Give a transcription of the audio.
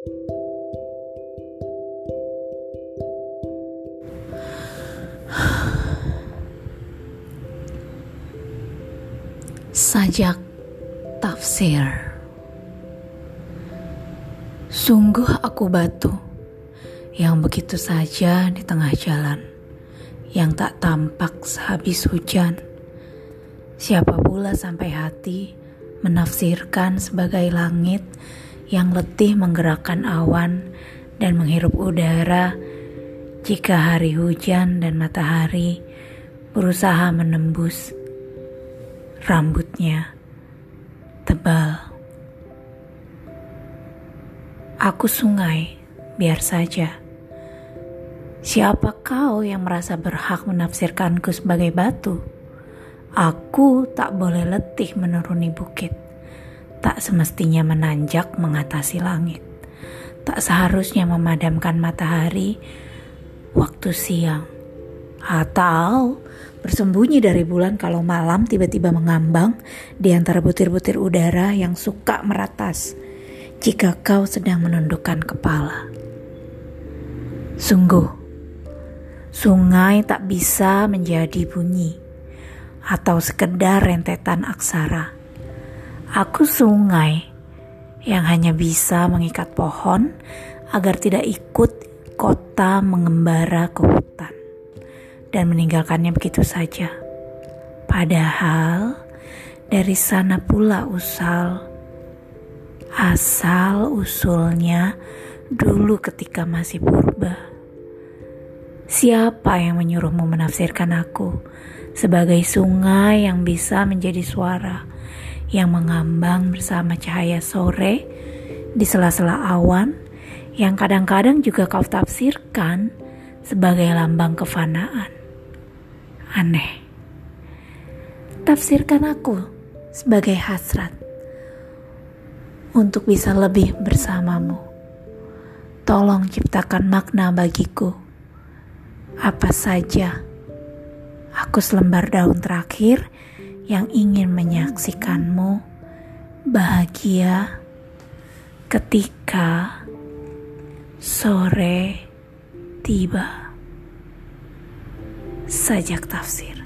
Sajak Tafsir Sungguh aku batu yang begitu saja di tengah jalan yang tak tampak sehabis hujan. Siapa pula sampai hati menafsirkan sebagai langit yang letih menggerakkan awan dan menghirup udara jika hari hujan dan matahari berusaha menembus rambutnya tebal. Aku sungai, biar saja. Siapa kau yang merasa berhak menafsirkanku sebagai batu? Aku tak boleh letih menuruni bukit. Tak semestinya menanjak mengatasi langit. Tak seharusnya memadamkan matahari waktu siang. Atau bersembunyi dari bulan kalau malam tiba-tiba mengambang di antara butir-butir udara yang suka meratas jika kau sedang menundukkan kepala. Sungguh, sungai tak bisa menjadi bunyi atau sekedar rentetan aksara. Aku sungai yang hanya bisa mengikat pohon agar tidak ikut kota mengembara ke hutan dan meninggalkannya begitu saja. Padahal dari sana pula usal asal usulnya dulu ketika masih purba. Siapa yang menyuruhmu menafsirkan aku sebagai sungai yang bisa menjadi suara yang mengambang bersama cahaya sore di sela-sela awan yang kadang-kadang juga kau tafsirkan sebagai lambang kefanaan? aneh. Tafsirkan aku sebagai hasrat untuk bisa lebih bersamamu. Tolong ciptakan makna bagiku. Apa saja, aku selembar daun terakhir yang ingin menyaksikanmu bahagia ketika sore tiba sajak tafsir.